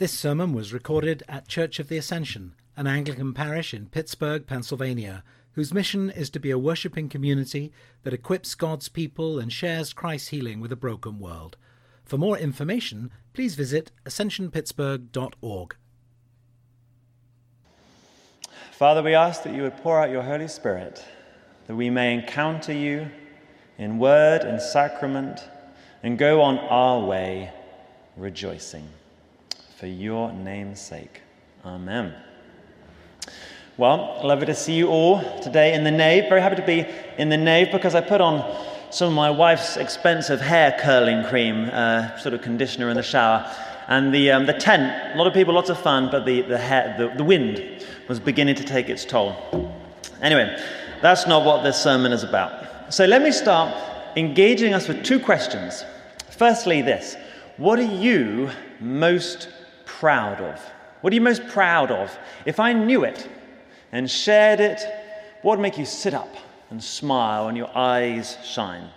This sermon was recorded at Church of the Ascension, an Anglican parish in Pittsburgh, Pennsylvania, whose mission is to be a worshipping community that equips God's people and shares Christ's healing with a broken world. For more information, please visit ascensionpittsburgh.org. Father, we ask that you would pour out your Holy Spirit, that we may encounter you in word and sacrament and go on our way rejoicing. For your name's sake. Amen. Well, lovely to see you all today in the nave. Very happy to be in the nave because I put on some of my wife's expensive hair curling cream, uh, sort of conditioner in the shower. And the, um, the tent, a lot of people, lots of fun, but the, the, hair, the, the wind was beginning to take its toll. Anyway, that's not what this sermon is about. So let me start engaging us with two questions. Firstly, this What are you most proud of? What are you most proud of? If I knew it, and shared it, what would make you sit up and smile and your eyes shine?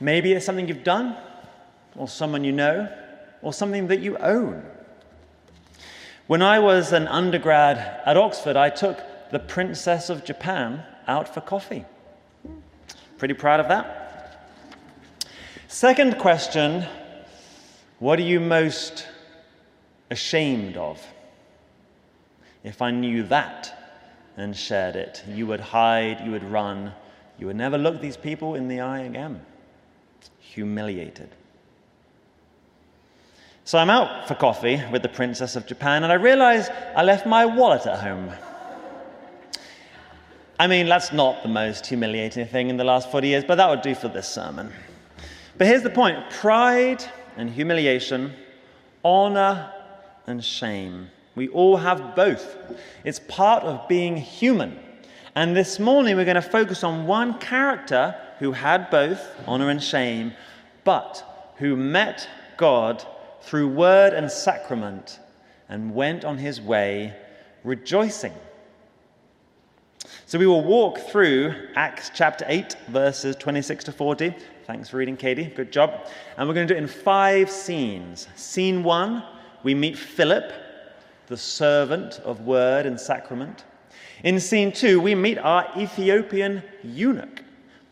Maybe it's something you've done, or someone you know, or something that you own. When I was an undergrad at Oxford, I took the Princess of Japan out for coffee. Pretty proud of that. Second question What are you most ashamed of? If I knew that and shared it, you would hide, you would run, you would never look these people in the eye again. Humiliated. So I'm out for coffee with the Princess of Japan, and I realize I left my wallet at home. I mean, that's not the most humiliating thing in the last 40 years, but that would do for this sermon. But here's the point pride and humiliation, honor and shame we all have both. It's part of being human. And this morning we're going to focus on one character who had both honor and shame, but who met God through word and sacrament and went on his way rejoicing. So we will walk through Acts chapter 8, verses 26 to 40. Thanks for reading, Katie. Good job. And we're going to do it in five scenes. Scene one, we meet Philip the servant of word and sacrament. In scene two, we meet our Ethiopian eunuch,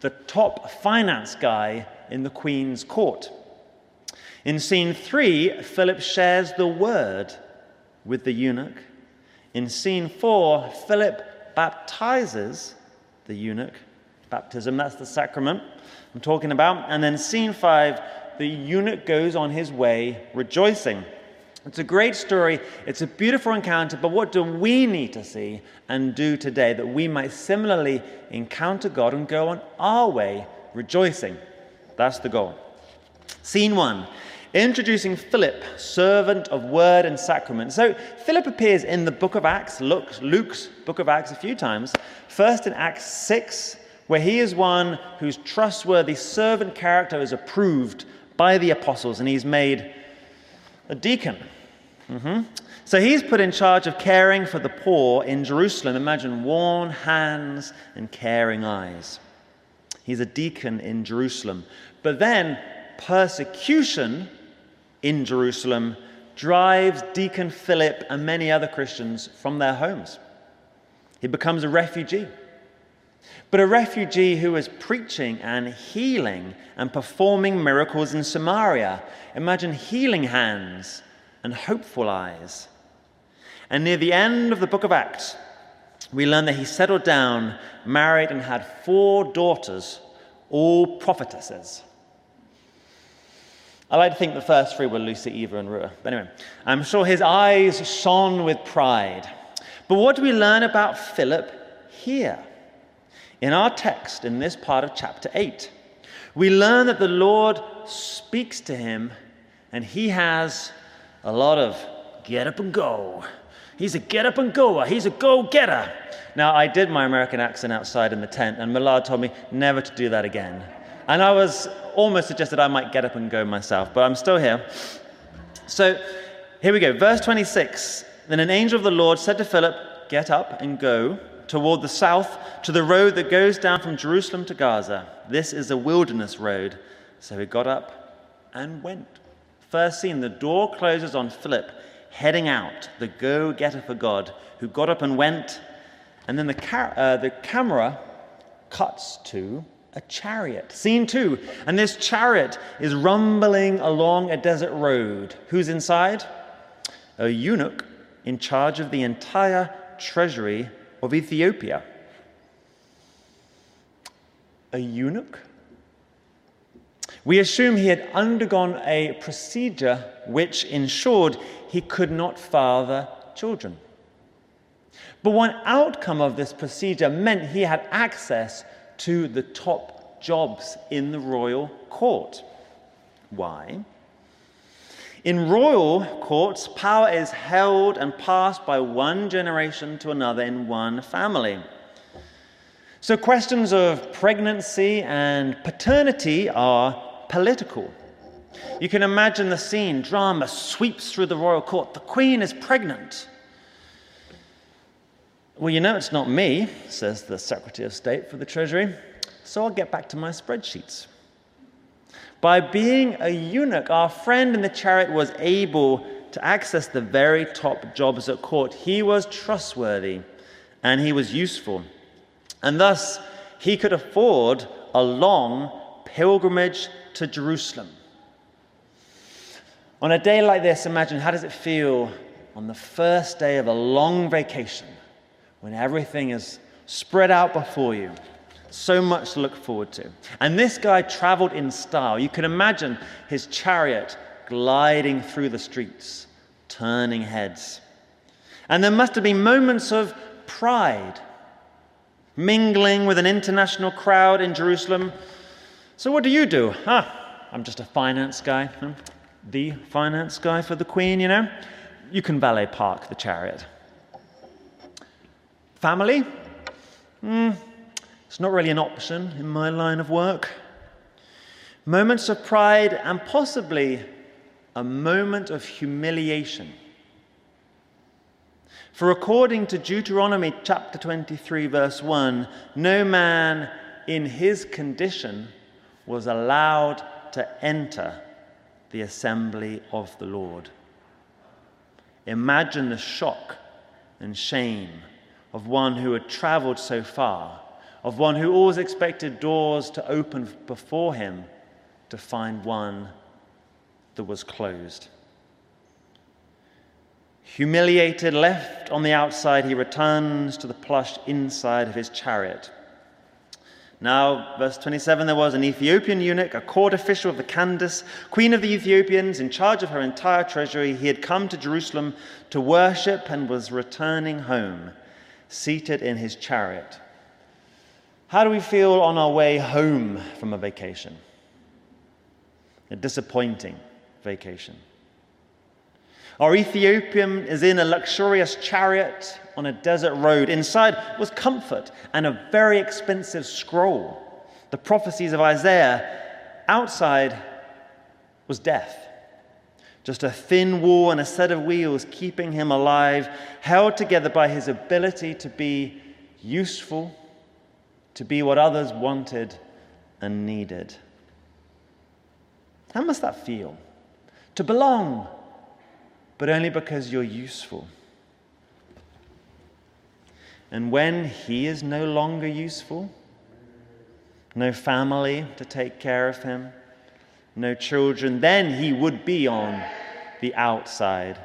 the top finance guy in the Queen's court. In scene three, Philip shares the word with the eunuch. In scene four, Philip baptizes the eunuch. Baptism, that's the sacrament I'm talking about. And then scene five, the eunuch goes on his way rejoicing. It's a great story. It's a beautiful encounter. But what do we need to see and do today that we might similarly encounter God and go on our way rejoicing? That's the goal. Scene one introducing Philip, servant of word and sacrament. So, Philip appears in the book of Acts, Luke's book of Acts, a few times. First in Acts 6, where he is one whose trustworthy servant character is approved by the apostles and he's made a deacon. Mm-hmm. So he's put in charge of caring for the poor in Jerusalem. Imagine worn hands and caring eyes. He's a deacon in Jerusalem. But then persecution in Jerusalem drives Deacon Philip and many other Christians from their homes. He becomes a refugee. But a refugee who was preaching and healing and performing miracles in Samaria. Imagine healing hands and hopeful eyes. And near the end of the book of Acts, we learn that he settled down, married, and had four daughters, all prophetesses. I like to think the first three were Lucy, Eva, and Rua. But anyway, I'm sure his eyes shone with pride. But what do we learn about Philip here? In our text, in this part of chapter 8, we learn that the Lord speaks to him and he has a lot of get up and go. He's a get up and goer. He's a go getter. Now, I did my American accent outside in the tent, and Millard told me never to do that again. And I was almost suggested I might get up and go myself, but I'm still here. So here we go. Verse 26 Then an angel of the Lord said to Philip, Get up and go toward the south to the road that goes down from Jerusalem to Gaza. This is a wilderness road. So he got up and went. First scene, the door closes on Philip heading out, the go getter for God, who got up and went. And then the, car- uh, the camera cuts to a chariot. Scene two. And this chariot is rumbling along a desert road. Who's inside? A eunuch in charge of the entire treasury of Ethiopia. A eunuch? We assume he had undergone a procedure which ensured he could not father children. But one outcome of this procedure meant he had access to the top jobs in the royal court. Why? In royal courts, power is held and passed by one generation to another in one family. So, questions of pregnancy and paternity are political. You can imagine the scene drama sweeps through the royal court. The queen is pregnant. Well, you know it's not me, says the Secretary of State for the Treasury, so I'll get back to my spreadsheets. By being a eunuch, our friend in the chariot was able to access the very top jobs at court. He was trustworthy and he was useful. And thus, he could afford a long pilgrimage to Jerusalem. On a day like this, imagine how does it feel on the first day of a long vacation when everything is spread out before you? So much to look forward to. And this guy traveled in style. You can imagine his chariot gliding through the streets, turning heads. And there must have been moments of pride, mingling with an international crowd in Jerusalem. So, what do you do? Ah, I'm just a finance guy. The finance guy for the Queen, you know? You can valet park the chariot. Family? Hmm. It's not really an option in my line of work. Moments of pride and possibly a moment of humiliation. For according to Deuteronomy chapter 23, verse 1, no man in his condition was allowed to enter the assembly of the Lord. Imagine the shock and shame of one who had traveled so far of one who always expected doors to open before him to find one that was closed. Humiliated, left on the outside, he returns to the plush inside of his chariot. Now, verse 27 there was an Ethiopian eunuch, a court official of the Candace, queen of the Ethiopians, in charge of her entire treasury. He had come to Jerusalem to worship and was returning home, seated in his chariot. How do we feel on our way home from a vacation? A disappointing vacation. Our Ethiopian is in a luxurious chariot on a desert road. Inside was comfort and a very expensive scroll, the prophecies of Isaiah. Outside was death. Just a thin wall and a set of wheels keeping him alive, held together by his ability to be useful to be what others wanted and needed. How must that feel? To belong, but only because you're useful. And when he is no longer useful, no family to take care of him, no children, then he would be on the outside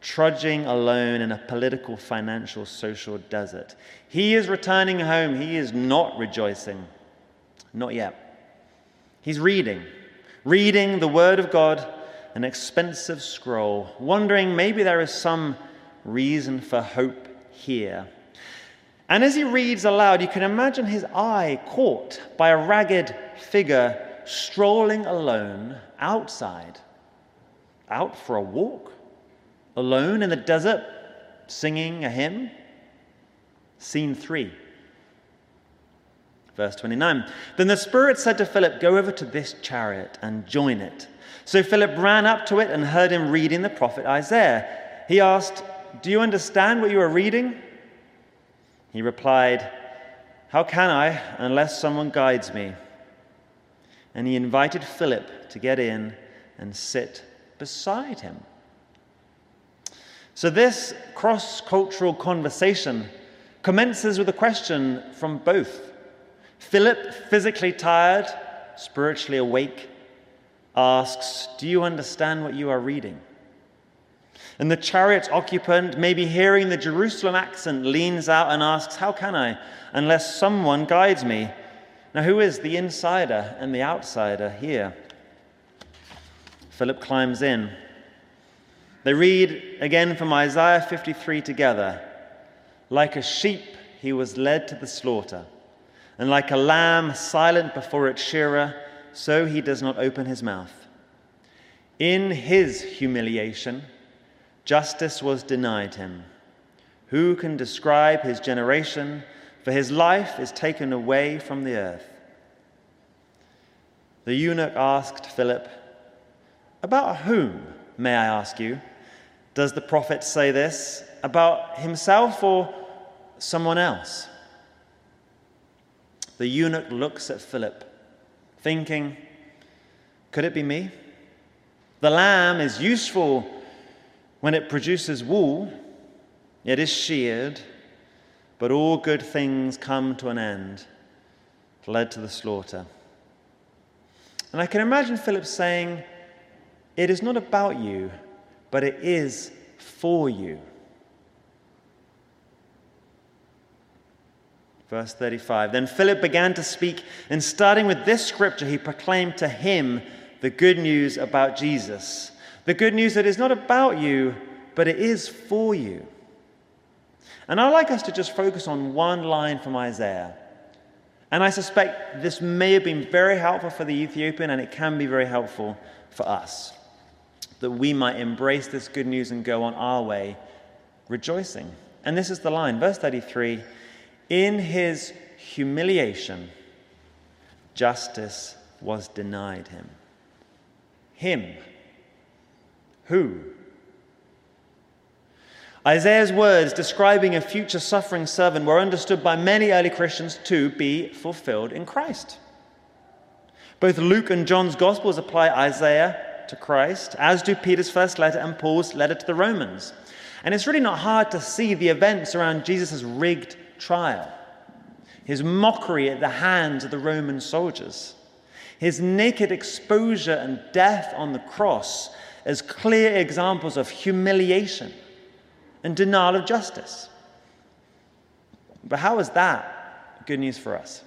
trudging alone in a political, financial, social desert. He is returning home. He is not rejoicing. Not yet. He's reading, reading the Word of God, an expensive scroll, wondering maybe there is some reason for hope here. And as he reads aloud, you can imagine his eye caught by a ragged figure strolling alone outside, out for a walk alone in the desert singing a hymn? Scene 3. Verse 29. Then the Spirit said to Philip, Go over to this chariot and join it. So Philip ran up to it and heard him reading the prophet Isaiah. He asked, Do you understand what you are reading? He replied, How can I unless someone guides me? And he invited Philip to get in and sit beside him. So, this cross cultural conversation commences with a question from both. Philip, physically tired, spiritually awake, asks, Do you understand what you are reading? And the chariot occupant, maybe hearing the Jerusalem accent, leans out and asks, How can I, unless someone guides me? Now, who is the insider and the outsider here? Philip climbs in. They read again from Isaiah 53 together. Like a sheep, he was led to the slaughter, and like a lamb silent before its shearer, so he does not open his mouth. In his humiliation, justice was denied him. Who can describe his generation? For his life is taken away from the earth. The eunuch asked Philip, About whom, may I ask you? Does the prophet say this? About himself or someone else? The eunuch looks at Philip, thinking, Could it be me? The lamb is useful when it produces wool, it is sheared, but all good things come to an end, led to the slaughter. And I can imagine Philip saying, It is not about you, but it is for you. Verse 35 Then Philip began to speak, and starting with this scripture, he proclaimed to him the good news about Jesus. The good news that is not about you, but it is for you. And I'd like us to just focus on one line from Isaiah. And I suspect this may have been very helpful for the Ethiopian, and it can be very helpful for us. That we might embrace this good news and go on our way rejoicing. And this is the line, verse 33 In his humiliation, justice was denied him. Him. Who? Isaiah's words describing a future suffering servant were understood by many early Christians to be fulfilled in Christ. Both Luke and John's Gospels apply Isaiah to Christ, as do Peter's first letter and Paul's letter to the Romans. And it's really not hard to see the events around Jesus' rigged trial, his mockery at the hands of the Roman soldiers, his naked exposure and death on the cross as clear examples of humiliation and denial of justice. But how is that good news for us?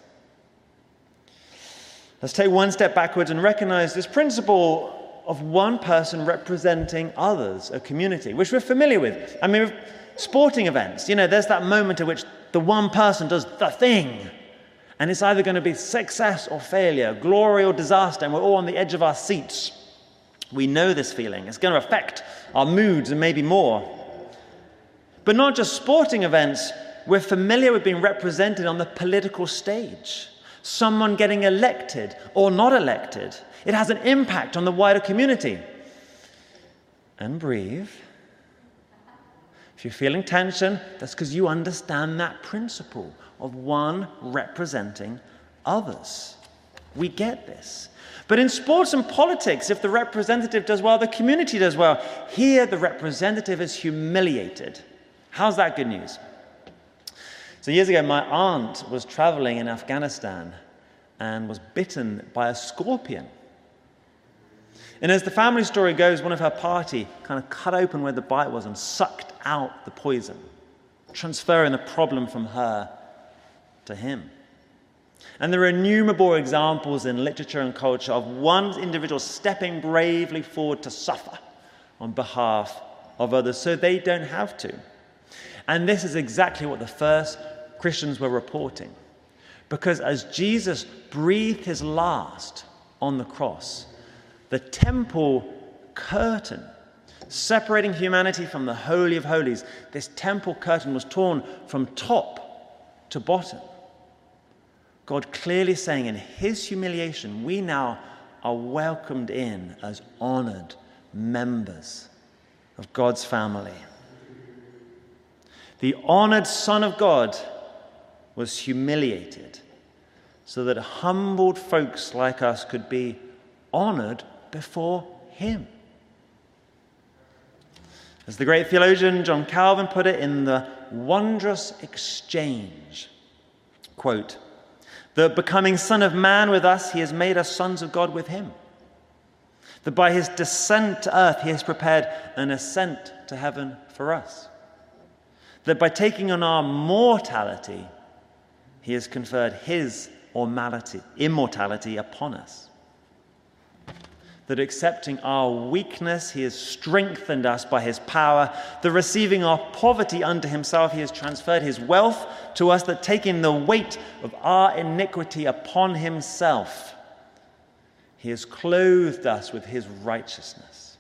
Let's take one step backwards and recognize this principle of one person representing others, a community, which we're familiar with. I mean, sporting events, you know, there's that moment at which the one person does the thing, and it's either going to be success or failure, glory or disaster, and we're all on the edge of our seats. We know this feeling. It's going to affect our moods and maybe more. But not just sporting events, we're familiar with being represented on the political stage. Someone getting elected or not elected. It has an impact on the wider community. And breathe. If you're feeling tension, that's because you understand that principle of one representing others. We get this. But in sports and politics, if the representative does well, the community does well. Here, the representative is humiliated. How's that good news? So, years ago, my aunt was traveling in Afghanistan and was bitten by a scorpion. And as the family story goes, one of her party kind of cut open where the bite was and sucked out the poison, transferring the problem from her to him. And there are innumerable examples in literature and culture of one individual stepping bravely forward to suffer on behalf of others so they don't have to. And this is exactly what the first Christians were reporting. Because as Jesus breathed his last on the cross, the temple curtain separating humanity from the Holy of Holies, this temple curtain was torn from top to bottom. God clearly saying, in his humiliation, we now are welcomed in as honored members of God's family. The honored Son of God was humiliated so that humbled folks like us could be honored before Him. As the great theologian John Calvin put it in the wondrous exchange, quote, that becoming Son of Man with us, he has made us sons of God with him. That by his descent to earth, he has prepared an ascent to heaven for us. That by taking on our mortality, he has conferred his immortality upon us that accepting our weakness, he has strengthened us by his power, that receiving our poverty unto himself, he has transferred his wealth to us, that taking the weight of our iniquity upon himself, he has clothed us with his righteousness.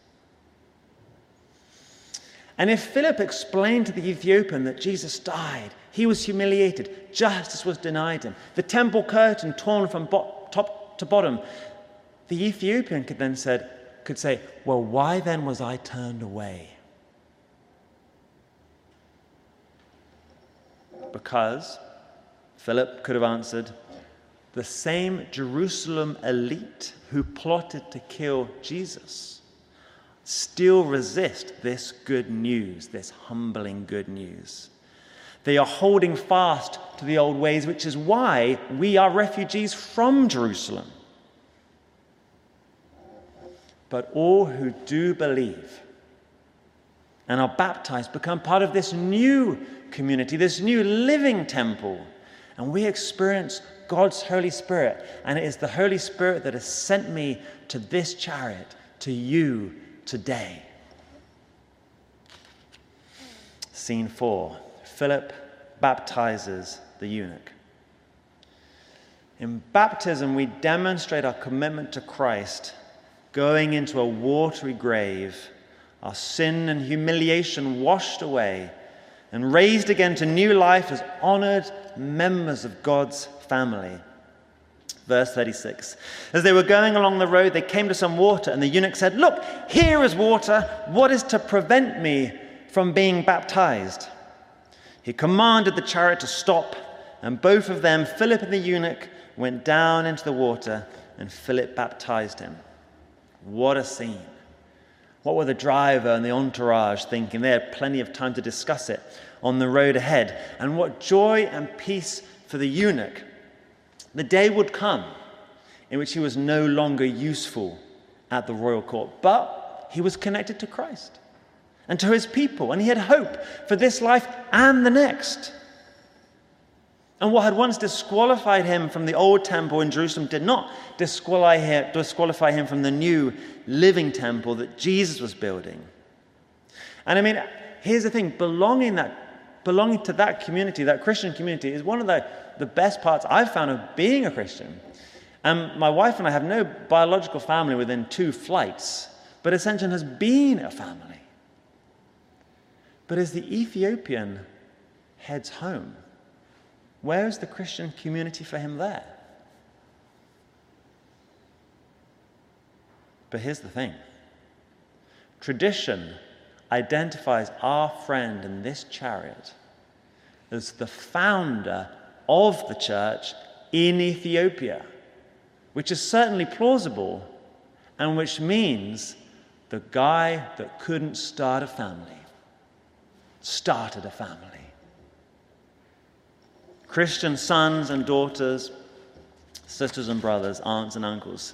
And if Philip explained to the Ethiopian that Jesus died, he was humiliated, justice was denied him, the temple curtain torn from bo- top to bottom, the Ethiopian could then said, could say, Well, why then was I turned away? Because, Philip could have answered, the same Jerusalem elite who plotted to kill Jesus still resist this good news, this humbling good news. They are holding fast to the old ways, which is why we are refugees from Jerusalem. But all who do believe and are baptized become part of this new community, this new living temple. And we experience God's Holy Spirit. And it is the Holy Spirit that has sent me to this chariot, to you today. Scene four Philip baptizes the eunuch. In baptism, we demonstrate our commitment to Christ going into a watery grave, our sin and humiliation washed away, and raised again to new life as honored members of God's family. Verse 36 As they were going along the road, they came to some water, and the eunuch said, Look, here is water. What is to prevent me from being baptized? He commanded the chariot to stop, and both of them, Philip and the eunuch, went down into the water, and Philip baptized him. What a scene. What were the driver and the entourage thinking? They had plenty of time to discuss it on the road ahead. And what joy and peace for the eunuch. The day would come in which he was no longer useful at the royal court, but he was connected to Christ and to his people, and he had hope for this life and the next. And what had once disqualified him from the old temple in Jerusalem did not disqualify him from the new living temple that Jesus was building. And I mean, here's the thing belonging, that, belonging to that community, that Christian community, is one of the, the best parts I've found of being a Christian. And my wife and I have no biological family within two flights, but Ascension has been a family. But as the Ethiopian heads home, where is the Christian community for him there? But here's the thing tradition identifies our friend in this chariot as the founder of the church in Ethiopia, which is certainly plausible and which means the guy that couldn't start a family started a family. Christian sons and daughters, sisters and brothers, aunts and uncles.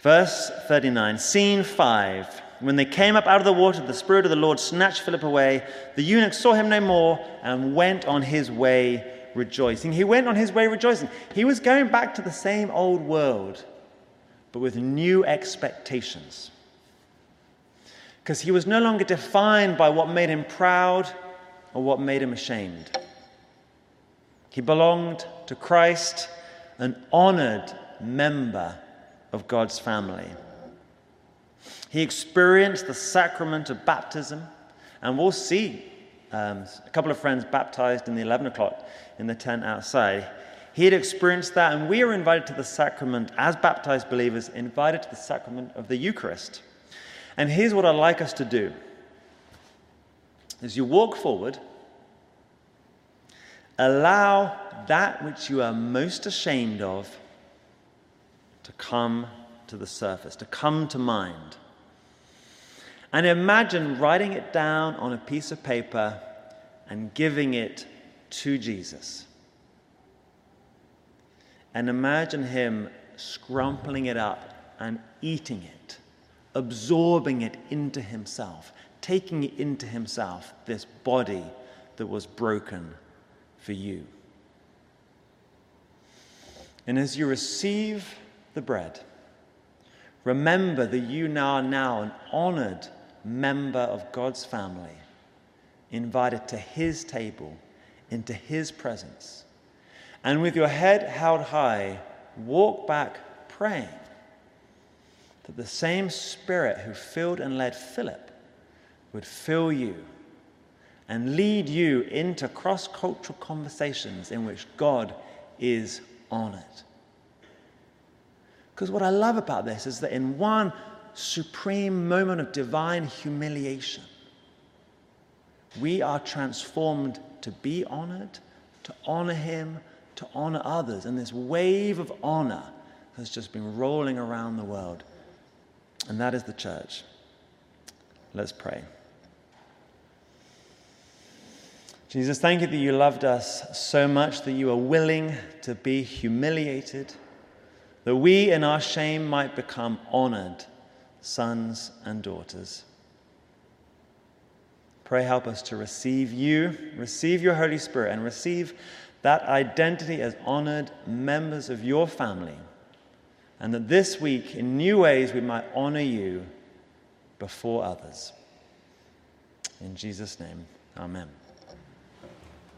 Verse 39, scene 5. When they came up out of the water, the Spirit of the Lord snatched Philip away. The eunuch saw him no more and went on his way rejoicing. He went on his way rejoicing. He was going back to the same old world, but with new expectations. Because he was no longer defined by what made him proud or what made him ashamed. He belonged to Christ, an honored member of God's family. He experienced the sacrament of baptism, and we'll see um, a couple of friends baptized in the 11 o'clock in the tent outside. He had experienced that, and we are invited to the sacrament as baptized believers, invited to the sacrament of the Eucharist. And here's what I'd like us to do. As you walk forward, Allow that which you are most ashamed of to come to the surface, to come to mind. And imagine writing it down on a piece of paper and giving it to Jesus. And imagine him scrumpling it up and eating it, absorbing it into himself, taking it into himself, this body that was broken for you. And as you receive the bread, remember that you now are now an honored member of God's family, invited to his table, into his presence. And with your head held high, walk back praying that the same Spirit who filled and led Philip would fill you and lead you into cross cultural conversations in which God is honored. Because what I love about this is that in one supreme moment of divine humiliation, we are transformed to be honored, to honor Him, to honor others. And this wave of honor has just been rolling around the world. And that is the church. Let's pray. Jesus, thank you that you loved us so much that you are willing to be humiliated, that we in our shame might become honored sons and daughters. Pray, help us to receive you, receive your Holy Spirit, and receive that identity as honored members of your family. And that this week, in new ways, we might honor you before others. In Jesus' name, amen.